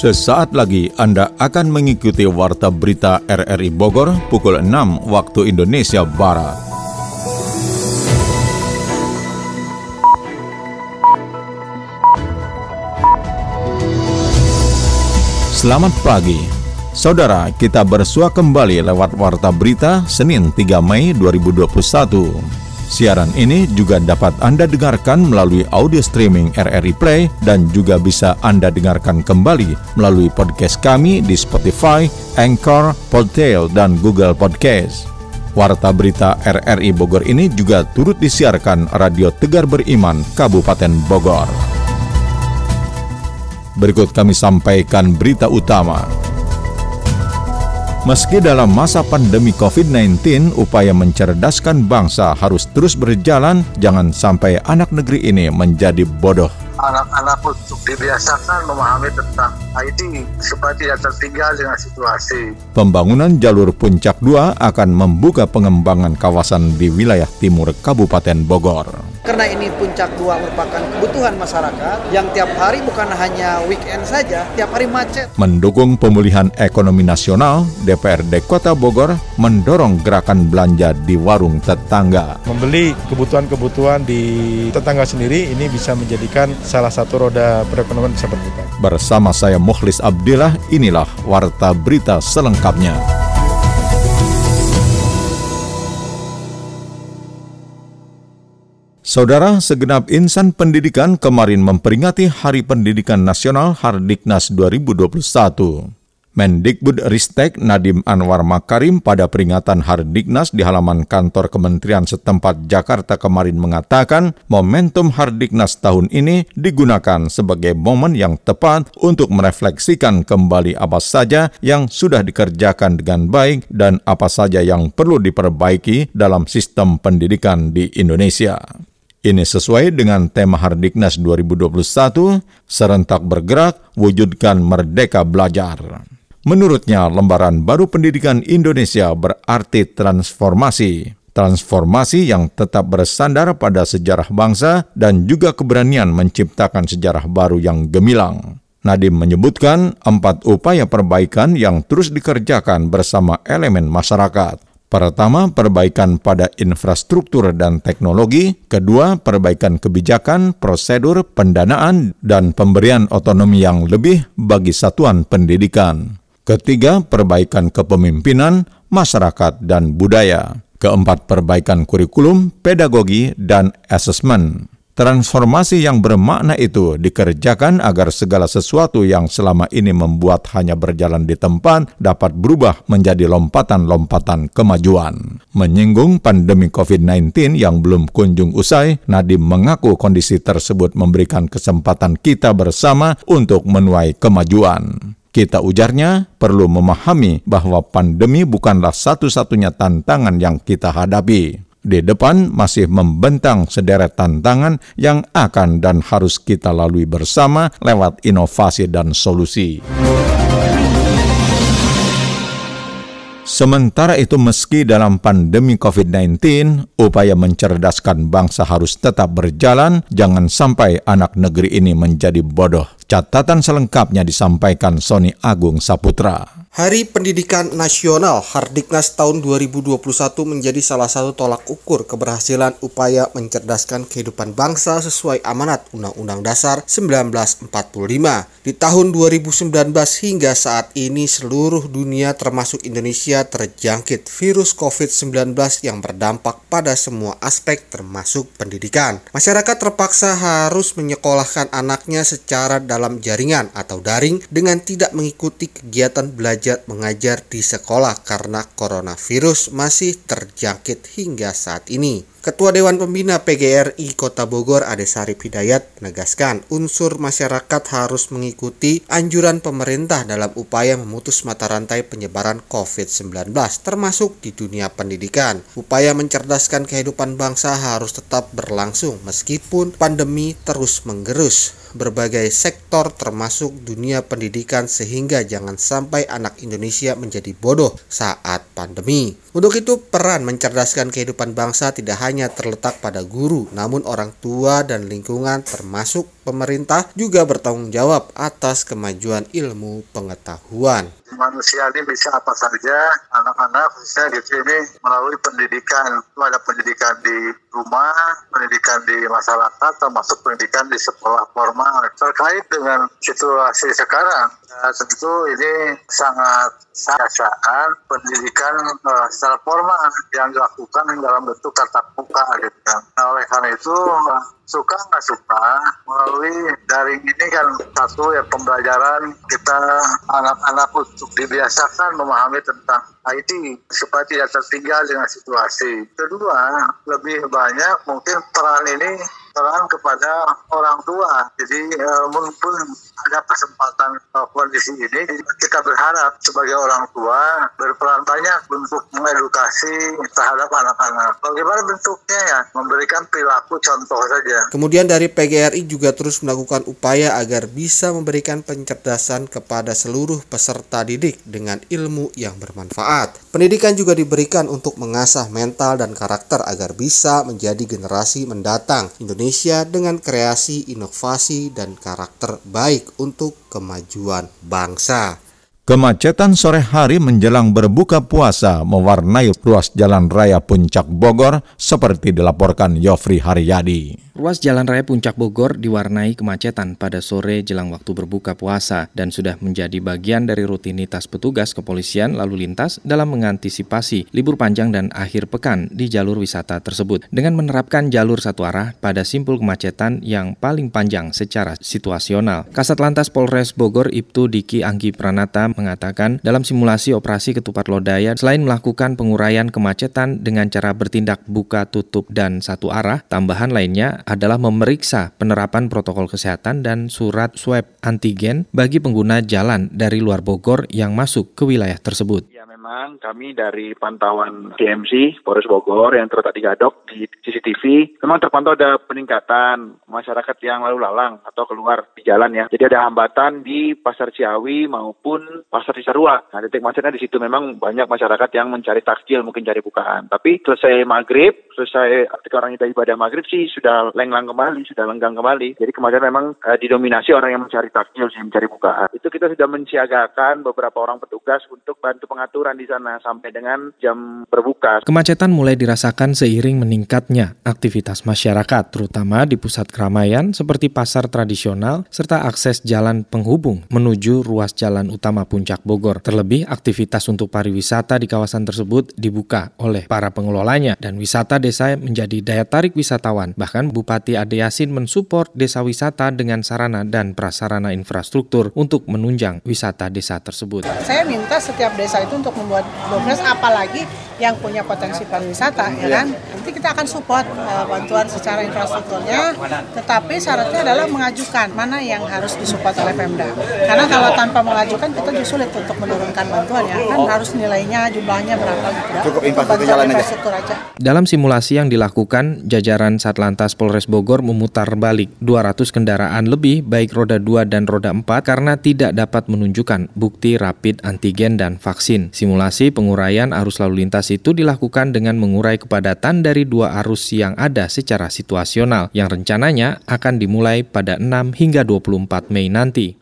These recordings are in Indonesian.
Sesaat lagi Anda akan mengikuti Warta Berita RRI Bogor pukul 6 waktu Indonesia Barat. Selamat pagi. Saudara, kita bersua kembali lewat Warta Berita Senin 3 Mei 2021. Siaran ini juga dapat Anda dengarkan melalui audio streaming RRI Play dan juga bisa Anda dengarkan kembali melalui podcast kami di Spotify, Anchor, Podtail, dan Google Podcast. Warta berita RRI Bogor ini juga turut disiarkan Radio Tegar Beriman, Kabupaten Bogor. Berikut kami sampaikan berita utama. Meski dalam masa pandemi COVID-19, upaya mencerdaskan bangsa harus terus berjalan, jangan sampai anak negeri ini menjadi bodoh anak-anak untuk dibiasakan memahami tentang IT supaya tidak tertinggal dengan situasi. Pembangunan jalur Puncak 2 akan membuka pengembangan kawasan di wilayah timur Kabupaten Bogor. Karena ini Puncak 2 merupakan kebutuhan masyarakat yang tiap hari bukan hanya weekend saja, tiap hari macet. Mendukung pemulihan ekonomi nasional, DPRD Kota Bogor mendorong gerakan belanja di warung tetangga. Membeli kebutuhan-kebutuhan di tetangga sendiri ini bisa menjadikan salah satu roda perekonomian bisa berputar. Bersama saya Mukhlis Abdillah, inilah Warta Berita selengkapnya. Saudara, segenap insan pendidikan kemarin memperingati Hari Pendidikan Nasional Hardiknas 2021. Mendikbud Ristek Nadim Anwar Makarim pada peringatan Hardiknas di halaman kantor Kementerian setempat Jakarta kemarin mengatakan momentum Hardiknas tahun ini digunakan sebagai momen yang tepat untuk merefleksikan kembali apa saja yang sudah dikerjakan dengan baik dan apa saja yang perlu diperbaiki dalam sistem pendidikan di Indonesia. Ini sesuai dengan tema Hardiknas 2021, serentak bergerak, wujudkan merdeka belajar. Menurutnya, lembaran baru pendidikan Indonesia berarti transformasi. Transformasi yang tetap bersandar pada sejarah bangsa dan juga keberanian menciptakan sejarah baru yang gemilang. Nadim menyebutkan empat upaya perbaikan yang terus dikerjakan bersama elemen masyarakat. Pertama, perbaikan pada infrastruktur dan teknologi. Kedua, perbaikan kebijakan, prosedur, pendanaan, dan pemberian otonomi yang lebih bagi satuan pendidikan. Ketiga, perbaikan kepemimpinan, masyarakat, dan budaya. Keempat, perbaikan kurikulum, pedagogi, dan asesmen. Transformasi yang bermakna itu dikerjakan agar segala sesuatu yang selama ini membuat hanya berjalan di tempat dapat berubah menjadi lompatan-lompatan kemajuan. Menyinggung pandemi COVID-19 yang belum kunjung usai, Nadiem mengaku kondisi tersebut memberikan kesempatan kita bersama untuk menuai kemajuan. Kita ujarnya perlu memahami bahwa pandemi bukanlah satu-satunya tantangan yang kita hadapi. Di depan masih membentang sederet tantangan yang akan dan harus kita lalui bersama lewat inovasi dan solusi. Sementara itu meski dalam pandemi COVID-19, upaya mencerdaskan bangsa harus tetap berjalan, jangan sampai anak negeri ini menjadi bodoh. Catatan selengkapnya disampaikan Sony Agung Saputra. Hari Pendidikan Nasional Hardiknas tahun 2021 menjadi salah satu tolak ukur keberhasilan upaya mencerdaskan kehidupan bangsa sesuai amanat Undang-Undang Dasar 1945. Di tahun 2019 hingga saat ini seluruh dunia termasuk Indonesia terjangkit virus COVID-19 yang berdampak pada semua aspek termasuk pendidikan. Masyarakat terpaksa harus menyekolahkan anaknya secara dalam jaringan atau daring dengan tidak mengikuti kegiatan belajar belajar mengajar di sekolah karena coronavirus masih terjangkit hingga saat ini. Ketua Dewan Pembina PGRI Kota Bogor Ade Sarip Hidayat menegaskan unsur masyarakat harus mengikuti anjuran pemerintah dalam upaya memutus mata rantai penyebaran COVID-19 termasuk di dunia pendidikan. Upaya mencerdaskan kehidupan bangsa harus tetap berlangsung meskipun pandemi terus menggerus berbagai sektor termasuk dunia pendidikan sehingga jangan sampai anak Indonesia menjadi bodoh saat pandemi. Untuk itu, peran mencerdaskan kehidupan bangsa tidak hanya terletak pada guru, namun orang tua dan lingkungan termasuk pemerintah juga bertanggung jawab atas kemajuan ilmu pengetahuan manusia ini bisa apa saja anak-anak khususnya di sini melalui pendidikan itu ada pendidikan di rumah pendidikan di masyarakat termasuk pendidikan di sekolah formal terkait dengan situasi sekarang ya, tentu ini sangat saat pendidikan uh, secara formal yang dilakukan dalam bentuk tatap muka gitu kan. Nah, oleh karena itu suka nggak suka melalui daring ini kan satu ya pembelajaran kita anak-anak untuk dibiasakan memahami tentang IT supaya tidak tertinggal dengan situasi. Kedua, lebih banyak mungkin peran ini peran kepada orang tua. Jadi uh, mumpung ada kesempatan uh, kondisi ini, kita berharap sebagai orang tua berperan banyak untuk mengedukasi terhadap anak-anak. Bagaimana bentuknya ya? Memberikan perilaku contoh saja. Kemudian dari PGRI juga terus melakukan upaya agar bisa memberikan pencerdasan kepada seluruh peserta didik dengan ilmu yang bermanfaat. Pendidikan juga diberikan untuk mengasah mental dan karakter agar bisa menjadi generasi mendatang Indonesia Indonesia dengan kreasi, inovasi, dan karakter baik untuk kemajuan bangsa. Kemacetan sore hari menjelang berbuka puasa mewarnai ruas jalan raya Puncak Bogor seperti dilaporkan Yofri Haryadi. Ruas Jalan Raya Puncak Bogor diwarnai kemacetan pada sore jelang waktu berbuka puasa dan sudah menjadi bagian dari rutinitas petugas kepolisian lalu lintas dalam mengantisipasi libur panjang dan akhir pekan di jalur wisata tersebut dengan menerapkan jalur satu arah pada simpul kemacetan yang paling panjang secara situasional. Kasat Lantas Polres Bogor Ibtu Diki Anggi Pranata mengatakan dalam simulasi operasi ketupat lodaya selain melakukan penguraian kemacetan dengan cara bertindak buka tutup dan satu arah, tambahan lainnya adalah memeriksa penerapan protokol kesehatan dan surat swab antigen bagi pengguna jalan dari luar Bogor yang masuk ke wilayah tersebut. Memang kami dari pantauan TMC Polres Bogor yang terletak di Gadok di CCTV, memang terpantau ada peningkatan masyarakat yang lalu lalang atau keluar di jalan ya. Jadi ada hambatan di Pasar Ciawi maupun Pasar Cisarua. Nah, titik macetnya di situ memang banyak masyarakat yang mencari takjil, mungkin cari bukaan. Tapi selesai maghrib, selesai ketika orang kita ibadah maghrib sih sudah lenglang kembali, sudah lenggang kembali. Jadi kemarin memang uh, didominasi orang yang mencari takjil sih, mencari bukaan. Itu kita sudah mensiagakan beberapa orang petugas untuk bantu pengaturan di sana sampai dengan jam berbuka. Kemacetan mulai dirasakan seiring meningkatnya aktivitas masyarakat, terutama di pusat keramaian seperti pasar tradisional serta akses jalan penghubung menuju ruas jalan utama Puncak Bogor. Terlebih aktivitas untuk pariwisata di kawasan tersebut dibuka oleh para pengelolanya dan wisata desa menjadi daya tarik wisatawan. Bahkan Bupati Bupati Ade Yasin mensupport desa wisata dengan sarana dan prasarana infrastruktur untuk menunjang wisata desa tersebut. Saya minta setiap desa itu untuk membuat progres apalagi yang punya potensi pariwisata ya kan. Nanti kita akan support uh, bantuan secara infrastrukturnya, tetapi syaratnya adalah mengajukan mana yang harus disupport oleh Pemda. Karena kalau tanpa mengajukan kita juga sulit untuk menurunkan bantuan ya kan harus nilainya jumlahnya berapa gitu. Cukup infrastruktur jalan infrastruktur aja. Dalam simulasi yang dilakukan jajaran Satlantas Polres Polres Bogor memutar balik 200 kendaraan lebih baik roda 2 dan roda 4 karena tidak dapat menunjukkan bukti rapid antigen dan vaksin. Simulasi penguraian arus lalu lintas itu dilakukan dengan mengurai kepadatan dari dua arus yang ada secara situasional yang rencananya akan dimulai pada 6 hingga 24 Mei nanti.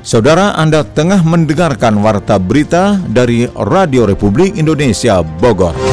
Saudara Anda tengah mendengarkan warta berita dari Radio Republik Indonesia Bogor.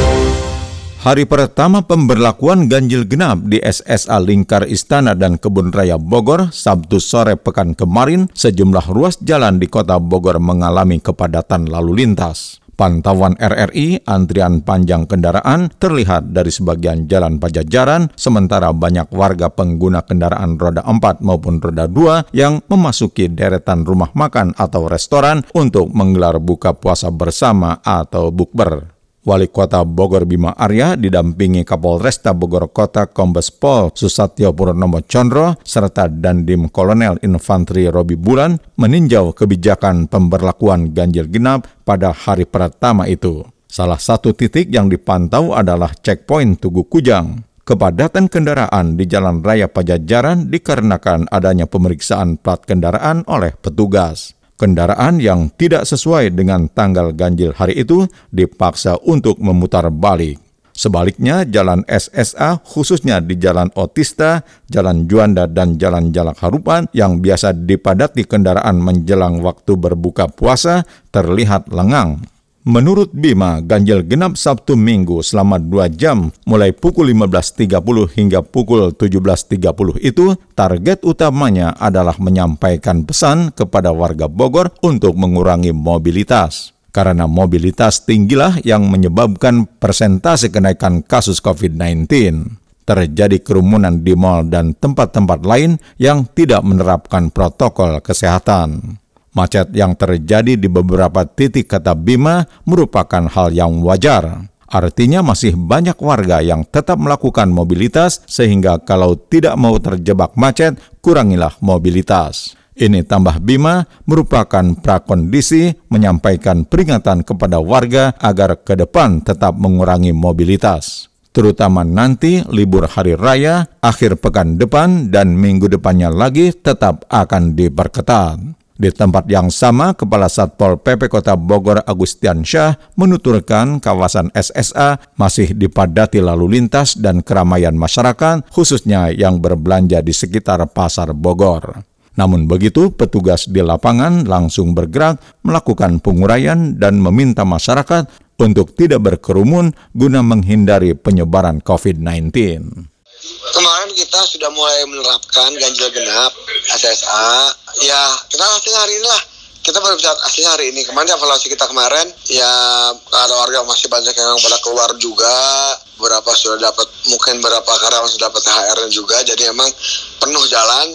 Hari pertama pemberlakuan ganjil genap di SSA Lingkar Istana dan Kebun Raya Bogor, Sabtu sore pekan kemarin, sejumlah ruas jalan di kota Bogor mengalami kepadatan lalu lintas. Pantauan RRI, antrian panjang kendaraan terlihat dari sebagian jalan Pajajaran, sementara banyak warga pengguna kendaraan roda 4 maupun roda 2 yang memasuki deretan rumah makan atau restoran untuk menggelar buka puasa bersama atau bukber. Wali Kota Bogor Bima Arya didampingi Kapolresta Bogor Kota Kombes Pol Susatyo Purnomo Chondro serta Dandim Kolonel Infanteri Robi Bulan meninjau kebijakan pemberlakuan ganjil genap pada hari pertama itu. Salah satu titik yang dipantau adalah checkpoint Tugu Kujang. Kepadatan kendaraan di Jalan Raya Pajajaran dikarenakan adanya pemeriksaan plat kendaraan oleh petugas. Kendaraan yang tidak sesuai dengan tanggal ganjil hari itu dipaksa untuk memutar balik. Sebaliknya, Jalan SSA khususnya di Jalan Otista, Jalan Juanda, dan Jalan Jalak Harupan yang biasa dipadati kendaraan menjelang waktu berbuka puasa terlihat lengang. Menurut Bima, ganjil genap Sabtu Minggu selama 2 jam mulai pukul 15.30 hingga pukul 17.30 itu target utamanya adalah menyampaikan pesan kepada warga Bogor untuk mengurangi mobilitas. Karena mobilitas tinggilah yang menyebabkan persentase kenaikan kasus COVID-19 terjadi kerumunan di mal dan tempat-tempat lain yang tidak menerapkan protokol kesehatan. Macet yang terjadi di beberapa titik kata Bima merupakan hal yang wajar. Artinya masih banyak warga yang tetap melakukan mobilitas sehingga kalau tidak mau terjebak macet, kurangilah mobilitas. Ini tambah Bima merupakan prakondisi menyampaikan peringatan kepada warga agar ke depan tetap mengurangi mobilitas. Terutama nanti libur hari raya, akhir pekan depan, dan minggu depannya lagi tetap akan diperketat. Di tempat yang sama, Kepala Satpol PP Kota Bogor Agustian Syah menuturkan kawasan SSA masih dipadati lalu lintas dan keramaian masyarakat, khususnya yang berbelanja di sekitar Pasar Bogor. Namun begitu, petugas di lapangan langsung bergerak melakukan penguraian dan meminta masyarakat untuk tidak berkerumun guna menghindari penyebaran COVID-19. Kemarin kita sudah mulai menerapkan ganjil genap SSA. Ya, kita hasilnya hari ini lah. Kita baru bisa hasilnya hari ini. Kemarin evaluasi kita kemarin, ya ada warga masih banyak yang pada keluar juga. Beberapa sudah dapat, mungkin beberapa karyawan sudah dapat THR juga. Jadi emang penuh jalan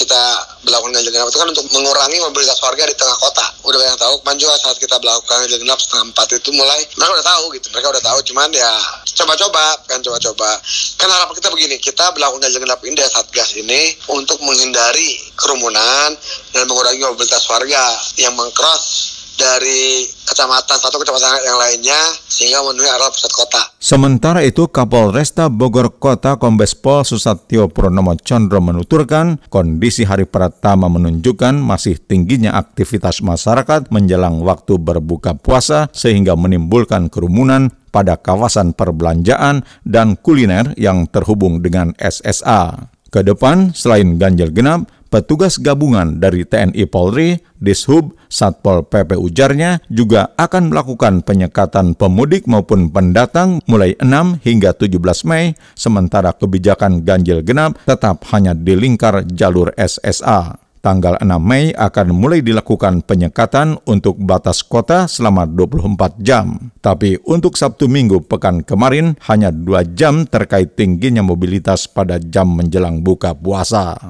kita melakukan ganjil genap itu kan untuk mengurangi mobilitas warga di tengah kota. Udah banyak tahu, kemarin juga saat kita melakukan ganjil genap setengah empat itu mulai mereka udah tahu gitu, mereka udah tahu. Cuman ya coba-coba kan coba-coba. Kan harapan kita begini, kita melakukan ganjil genap ini dari satgas ini untuk menghindari kerumunan dan mengurangi mobilitas warga yang mengcross dari kecamatan satu kecamatan yang lainnya sehingga memenuhi area pusat kota. Sementara itu Kapolresta Bogor Kota Kombes Pol Susatyo Purnomo Condro menuturkan kondisi hari pertama menunjukkan masih tingginya aktivitas masyarakat menjelang waktu berbuka puasa sehingga menimbulkan kerumunan pada kawasan perbelanjaan dan kuliner yang terhubung dengan SSA. Ke depan, selain ganjil genap, petugas gabungan dari TNI Polri, Dishub, Satpol PP ujarnya juga akan melakukan penyekatan pemudik maupun pendatang mulai 6 hingga 17 Mei, sementara kebijakan ganjil genap tetap hanya di lingkar jalur SSA. Tanggal 6 Mei akan mulai dilakukan penyekatan untuk batas kota selama 24 jam. Tapi untuk Sabtu Minggu pekan kemarin hanya 2 jam terkait tingginya mobilitas pada jam menjelang buka puasa.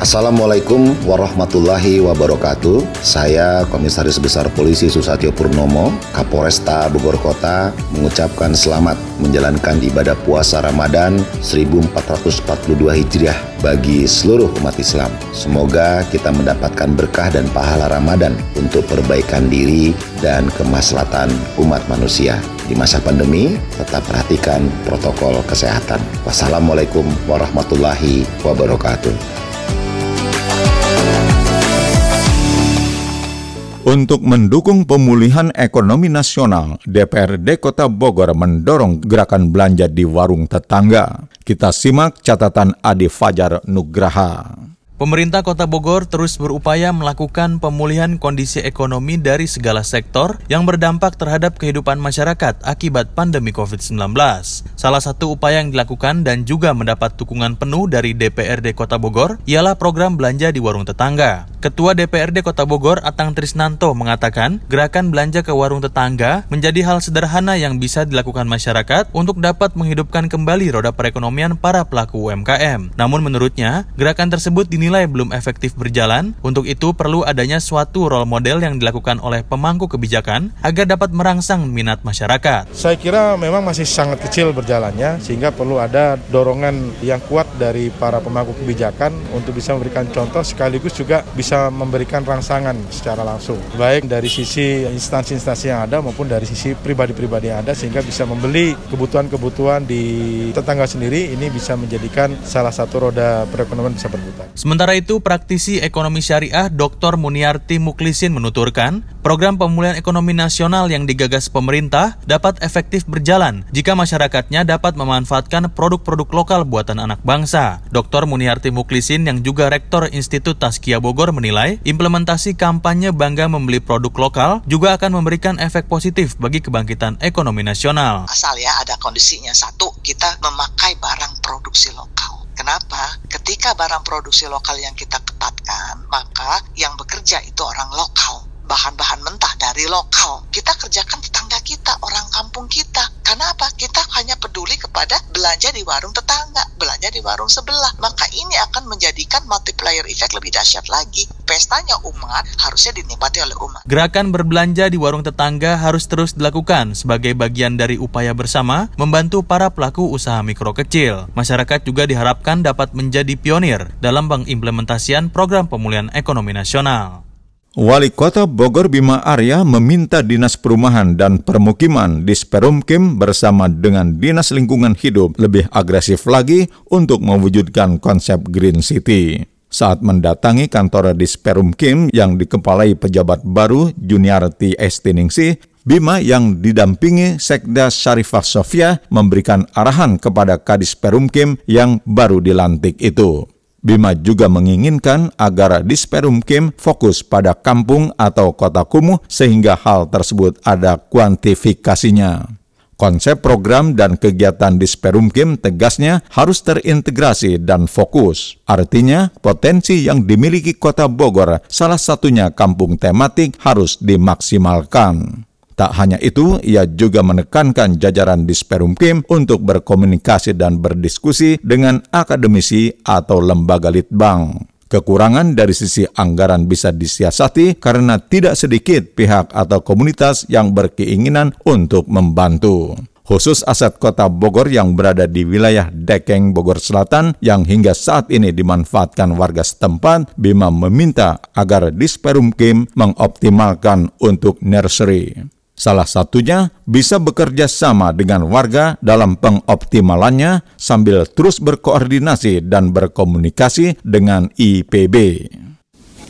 Assalamualaikum warahmatullahi wabarakatuh. Saya Komisaris Besar Polisi Susatyo Purnomo, Kapolresta Bogor Kota, mengucapkan selamat menjalankan ibadah puasa Ramadan 1442 Hijriah bagi seluruh umat Islam. Semoga kita mendapatkan berkah dan pahala Ramadan untuk perbaikan diri dan kemaslahatan umat manusia. Di masa pandemi, tetap perhatikan protokol kesehatan. Wassalamualaikum warahmatullahi wabarakatuh. Untuk mendukung pemulihan ekonomi nasional, DPRD Kota Bogor mendorong gerakan belanja di warung tetangga. Kita simak catatan Adi Fajar Nugraha. Pemerintah Kota Bogor terus berupaya melakukan pemulihan kondisi ekonomi dari segala sektor yang berdampak terhadap kehidupan masyarakat akibat pandemi COVID-19. Salah satu upaya yang dilakukan dan juga mendapat dukungan penuh dari DPRD Kota Bogor ialah program belanja di warung tetangga. Ketua DPRD Kota Bogor Atang Trisnanto mengatakan gerakan belanja ke warung tetangga menjadi hal sederhana yang bisa dilakukan masyarakat untuk dapat menghidupkan kembali roda perekonomian para pelaku UMKM. Namun menurutnya, gerakan tersebut dinilai dinilai belum efektif berjalan, untuk itu perlu adanya suatu role model yang dilakukan oleh pemangku kebijakan agar dapat merangsang minat masyarakat. Saya kira memang masih sangat kecil berjalannya, sehingga perlu ada dorongan yang kuat dari para pemangku kebijakan untuk bisa memberikan contoh sekaligus juga bisa memberikan rangsangan secara langsung, baik dari sisi instansi-instansi yang ada maupun dari sisi pribadi-pribadi yang ada, sehingga bisa membeli kebutuhan-kebutuhan di tetangga sendiri, ini bisa menjadikan salah satu roda perekonomian bisa berputar. Sementara Sementara itu, praktisi ekonomi syariah Dr. Muniarti Muklisin menuturkan, program pemulihan ekonomi nasional yang digagas pemerintah dapat efektif berjalan jika masyarakatnya dapat memanfaatkan produk-produk lokal buatan anak bangsa. Dr. Muniarti Muklisin yang juga Rektor Institut Taskia Bogor menilai, implementasi kampanye bangga membeli produk lokal juga akan memberikan efek positif bagi kebangkitan ekonomi nasional. Asal ya ada kondisinya. Satu, kita memakai barang produksi lokal. Kenapa? Ketika barang produksi lokal yang kita ketatkan, maka yang bekerja itu orang lokal bahan-bahan mentah dari lokal. Kita kerjakan tetangga kita, orang kampung kita. Karena apa? Kita hanya peduli kepada belanja di warung tetangga, belanja di warung sebelah. Maka ini akan menjadikan multiplier effect lebih dahsyat lagi. Pestanya umat harusnya dinikmati oleh umat. Gerakan berbelanja di warung tetangga harus terus dilakukan sebagai bagian dari upaya bersama membantu para pelaku usaha mikro kecil. Masyarakat juga diharapkan dapat menjadi pionir dalam pengimplementasian program pemulihan ekonomi nasional. Wali Kota Bogor Bima Arya meminta Dinas Perumahan dan Permukiman di Sperumkim bersama dengan Dinas Lingkungan Hidup lebih agresif lagi untuk mewujudkan konsep Green City. Saat mendatangi kantor di Sperumkim yang dikepalai pejabat baru Juniarti Estiningsi, Bima yang didampingi Sekda Syarifah Sofia memberikan arahan kepada Kadis Perumkim yang baru dilantik itu. Bima juga menginginkan agar Disperum Kim fokus pada kampung atau kota kumuh sehingga hal tersebut ada kuantifikasinya. Konsep program dan kegiatan Disperum Kim tegasnya harus terintegrasi dan fokus. Artinya, potensi yang dimiliki kota Bogor, salah satunya kampung tematik, harus dimaksimalkan. Tak hanya itu, ia juga menekankan jajaran di Sperumkim untuk berkomunikasi dan berdiskusi dengan akademisi atau lembaga litbang. Kekurangan dari sisi anggaran bisa disiasati karena tidak sedikit pihak atau komunitas yang berkeinginan untuk membantu khusus aset kota Bogor yang berada di wilayah Dekeng Bogor Selatan yang hingga saat ini dimanfaatkan warga setempat, Bima meminta agar Disperum Kim mengoptimalkan untuk nursery. Salah satunya bisa bekerja sama dengan warga dalam pengoptimalannya sambil terus berkoordinasi dan berkomunikasi dengan IPB.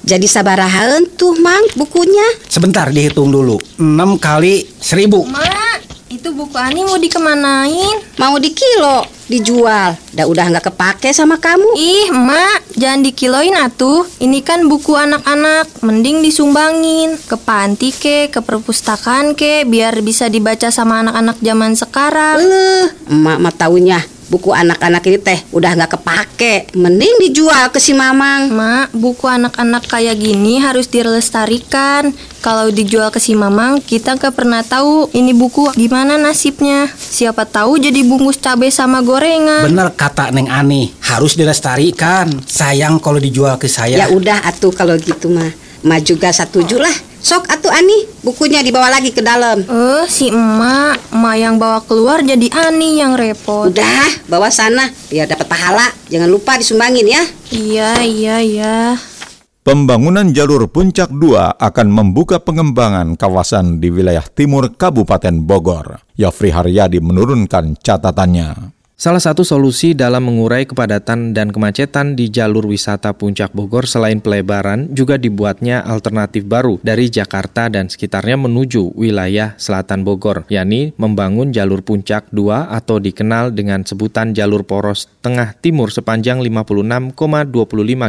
Jadi sabaraha tuh mang bukunya? Sebentar dihitung dulu. 6 kali 1000. Mak, itu buku Ani mau dikemanain? Mau di kilo, dijual. Dah udah nggak kepake sama kamu. Ih, Mak, jangan dikiloin atuh. Ini kan buku anak-anak, mending disumbangin ke panti ke, ke perpustakaan ke, biar bisa dibaca sama anak-anak zaman sekarang. Eh, emak mah taunya buku anak-anak ini teh udah nggak kepake. Mending dijual ke si mamang. Mak buku anak-anak kayak gini harus dilestarikan. Kalau dijual ke si mamang kita nggak pernah tahu ini buku gimana nasibnya. Siapa tahu jadi bungkus cabai sama gorengan. Bener kata neng ani harus dilestarikan. Sayang kalau dijual ke saya. Ya udah atuh kalau gitu mah Ma juga setuju lah. Sok atuh Ani, bukunya dibawa lagi ke dalam. Eh, uh, si emak, emak yang bawa keluar jadi Ani yang repot. Udah, bawa sana biar dapat pahala. Jangan lupa disumbangin ya. Iya, iya, iya. Pembangunan jalur Puncak 2 akan membuka pengembangan kawasan di wilayah timur Kabupaten Bogor. Yofri Haryadi menurunkan catatannya. Salah satu solusi dalam mengurai kepadatan dan kemacetan di jalur wisata Puncak Bogor selain pelebaran juga dibuatnya alternatif baru dari Jakarta dan sekitarnya menuju wilayah selatan Bogor, yakni membangun jalur Puncak 2 atau dikenal dengan sebutan jalur poros tengah timur sepanjang 56,25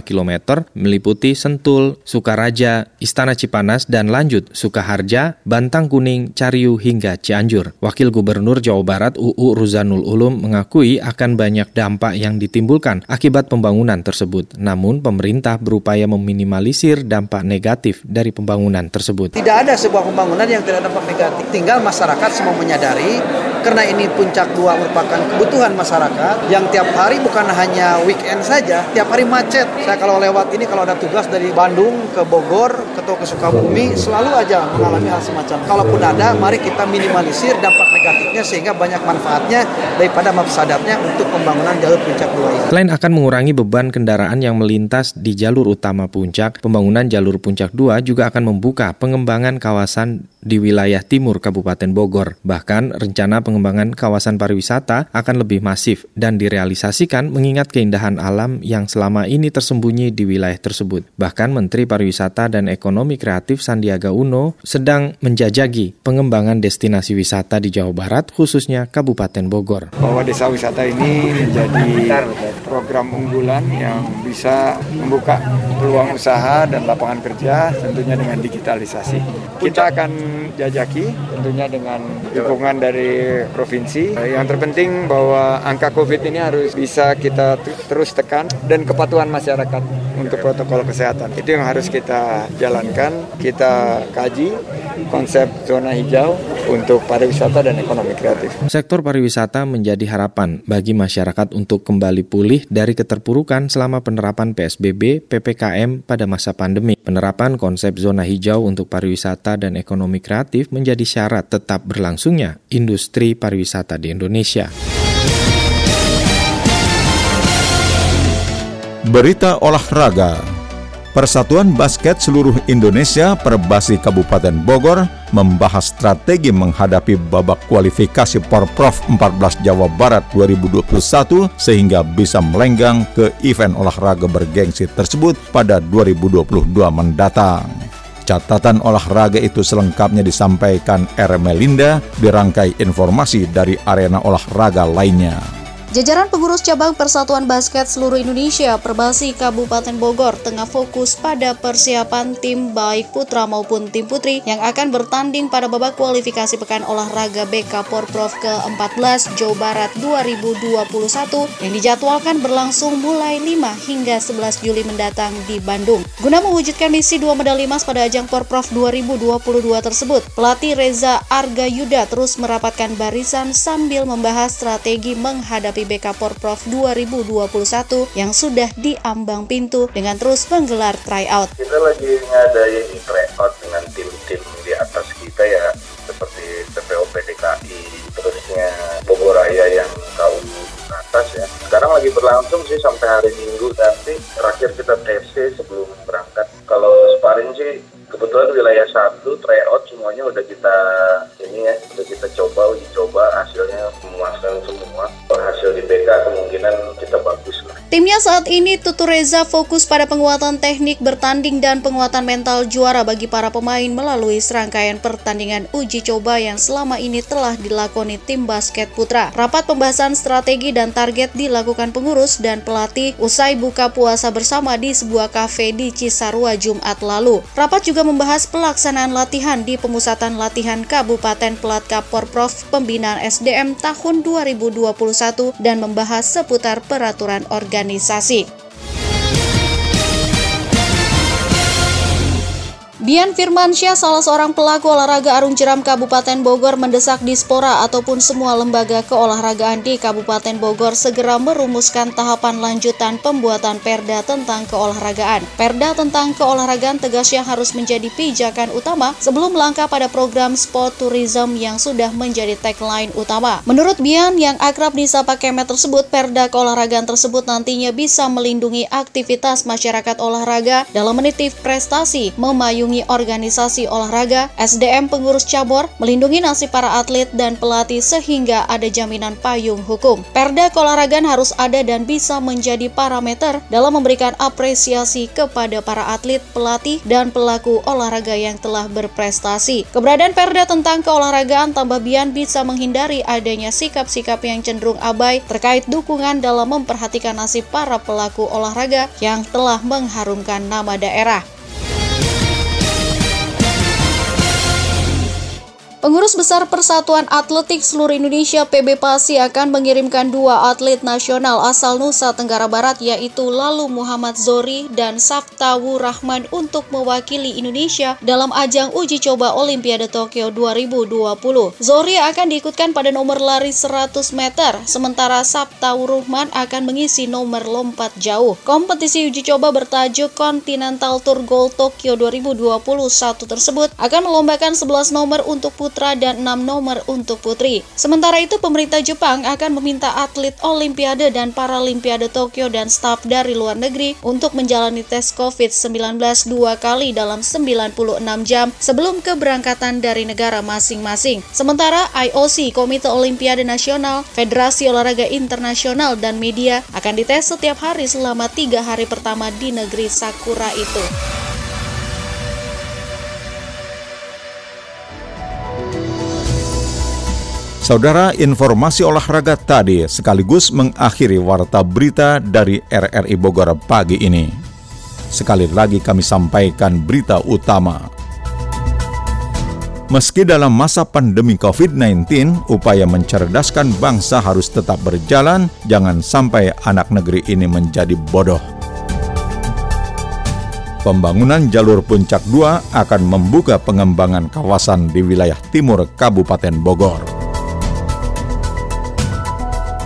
km meliputi Sentul, Sukaraja, Istana Cipanas dan lanjut Sukaharja, Bantang Kuning, Cariu hingga Cianjur. Wakil Gubernur Jawa Barat UU Ruzanul Ulum mengaku mengakui akan banyak dampak yang ditimbulkan akibat pembangunan tersebut. Namun pemerintah berupaya meminimalisir dampak negatif dari pembangunan tersebut. Tidak ada sebuah pembangunan yang tidak dampak negatif. Tinggal masyarakat semua menyadari karena ini puncak dua merupakan kebutuhan masyarakat yang tiap hari bukan hanya weekend saja, tiap hari macet. Saya kalau lewat ini kalau ada tugas dari Bandung ke Bogor, ke ke Sukabumi selalu aja mengalami hal semacam. Kalaupun ada, mari kita minimalisir dampak negatifnya sehingga banyak manfaatnya daripada mafsadat untuk pembangunan jalur puncak 2 ini. Selain akan mengurangi beban kendaraan yang melintas di jalur utama puncak, pembangunan jalur puncak 2 juga akan membuka pengembangan kawasan di wilayah timur Kabupaten Bogor. Bahkan rencana pengembangan kawasan pariwisata akan lebih masif dan direalisasikan mengingat keindahan alam yang selama ini tersembunyi di wilayah tersebut. Bahkan Menteri Pariwisata dan Ekonomi Kreatif Sandiaga Uno sedang menjajagi pengembangan destinasi wisata di Jawa Barat khususnya Kabupaten Bogor. Bahwa desa wisata ini menjadi program unggulan yang bisa membuka peluang usaha dan lapangan kerja tentunya dengan digitalisasi. Kita akan jajaki tentunya dengan dukungan dari provinsi. Yang terpenting bahwa angka COVID ini harus bisa kita terus tekan dan kepatuhan masyarakat untuk protokol kesehatan. Itu yang harus kita jalankan, kita kaji konsep zona hijau untuk pariwisata dan ekonomi kreatif. Sektor pariwisata menjadi harapan bagi masyarakat untuk kembali pulih dari keterpurukan selama penerapan PSBB PPKM pada masa pandemi. Penerapan konsep zona hijau untuk pariwisata dan ekonomi kreatif menjadi syarat tetap berlangsungnya industri pariwisata di Indonesia. Berita olahraga Persatuan Basket Seluruh Indonesia Perbasi Kabupaten Bogor membahas strategi menghadapi babak kualifikasi Porprov 14 Jawa Barat 2021 sehingga bisa melenggang ke event olahraga bergengsi tersebut pada 2022 mendatang. Catatan olahraga itu selengkapnya disampaikan R. Melinda dirangkai informasi dari arena olahraga lainnya. Jajaran pengurus cabang Persatuan Basket seluruh Indonesia Perbasi Kabupaten Bogor tengah fokus pada persiapan tim baik putra maupun tim putri yang akan bertanding pada babak kualifikasi Pekan Olahraga BK Porprov ke-14 Jawa Barat 2021 yang dijadwalkan berlangsung mulai 5 hingga 11 Juli mendatang di Bandung. Guna mewujudkan misi dua medali emas pada ajang Porprov 2022 tersebut, pelatih Reza Arga Yuda terus merapatkan barisan sambil membahas strategi menghadapi menghadapi BK Porprov 2021 yang sudah diambang pintu dengan terus menggelar tryout. Kita lagi ngadain tryout dengan tim-tim di atas kita ya seperti PPOP DKI, terusnya Bogor Raya yang kau atas ya. Sekarang lagi berlangsung sih sampai hari Minggu nanti terakhir kita TC sebelum berangkat. Kalau sparring sih kebetulan wilayah satu tryout semuanya udah kita ini ya udah kita coba uji coba hasilnya memuaskan semua hasil di BK kemungkinan kita bagus. Timnya saat ini Tutu Reza fokus pada penguatan teknik bertanding dan penguatan mental juara bagi para pemain melalui serangkaian pertandingan uji coba yang selama ini telah dilakoni tim basket putra. Rapat pembahasan strategi dan target dilakukan pengurus dan pelatih usai buka puasa bersama di sebuah kafe di Cisarua Jumat lalu. Rapat juga membahas pelaksanaan latihan di Pemusatan Latihan Kabupaten Pelat Porprov Pembinaan SDM tahun 2021 dan membahas seputar peraturan organisasi. Dian Firmansyah, salah seorang pelaku olahraga arung jeram Kabupaten Bogor mendesak Dispora ataupun semua lembaga keolahragaan di Kabupaten Bogor segera merumuskan tahapan lanjutan pembuatan perda tentang keolahragaan. Perda tentang keolahragaan tegasnya harus menjadi pijakan utama sebelum melangkah pada program sport tourism yang sudah menjadi tagline utama. Menurut Bian yang akrab disapa Kemet tersebut, perda keolahragaan tersebut nantinya bisa melindungi aktivitas masyarakat olahraga dalam menitip prestasi, memayungi melindungi organisasi olahraga, SDM pengurus cabur, melindungi nasib para atlet dan pelatih sehingga ada jaminan payung hukum. Perda keolahragaan harus ada dan bisa menjadi parameter dalam memberikan apresiasi kepada para atlet, pelatih, dan pelaku olahraga yang telah berprestasi. Keberadaan perda tentang keolahragaan tambah bian bisa menghindari adanya sikap-sikap yang cenderung abai terkait dukungan dalam memperhatikan nasib para pelaku olahraga yang telah mengharumkan nama daerah. Pengurus Besar Persatuan Atletik Seluruh Indonesia PB Pasi akan mengirimkan dua atlet nasional asal Nusa Tenggara Barat yaitu Lalu Muhammad Zori dan Saftawu Rahman untuk mewakili Indonesia dalam ajang uji coba Olimpiade Tokyo 2020. Zori akan diikutkan pada nomor lari 100 meter, sementara Saftawu Rahman akan mengisi nomor lompat jauh. Kompetisi uji coba bertajuk Continental Tour Gold Tokyo 2021 tersebut akan melombakan 11 nomor untuk putri putra dan 6 nomor untuk putri. Sementara itu, pemerintah Jepang akan meminta atlet Olimpiade dan Paralimpiade Tokyo dan staf dari luar negeri untuk menjalani tes COVID-19 dua kali dalam 96 jam sebelum keberangkatan dari negara masing-masing. Sementara IOC, Komite Olimpiade Nasional, Federasi Olahraga Internasional, dan media akan dites setiap hari selama tiga hari pertama di negeri Sakura itu. Saudara, informasi olahraga tadi sekaligus mengakhiri warta berita dari RRI Bogor pagi ini. Sekali lagi kami sampaikan berita utama. Meski dalam masa pandemi COVID-19, upaya mencerdaskan bangsa harus tetap berjalan, jangan sampai anak negeri ini menjadi bodoh. Pembangunan jalur Puncak 2 akan membuka pengembangan kawasan di wilayah timur Kabupaten Bogor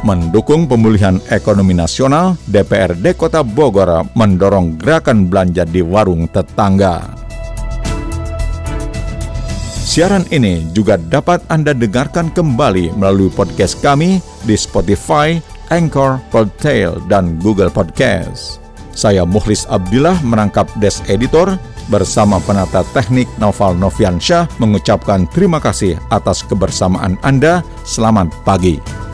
mendukung pemulihan ekonomi nasional, DPRD Kota Bogor mendorong gerakan belanja di warung tetangga. Siaran ini juga dapat Anda dengarkan kembali melalui podcast kami di Spotify, Anchor, Podtail, dan Google Podcast. Saya Muhlis Abdillah merangkap Des Editor bersama penata teknik Noval Noviansyah mengucapkan terima kasih atas kebersamaan Anda. Selamat pagi.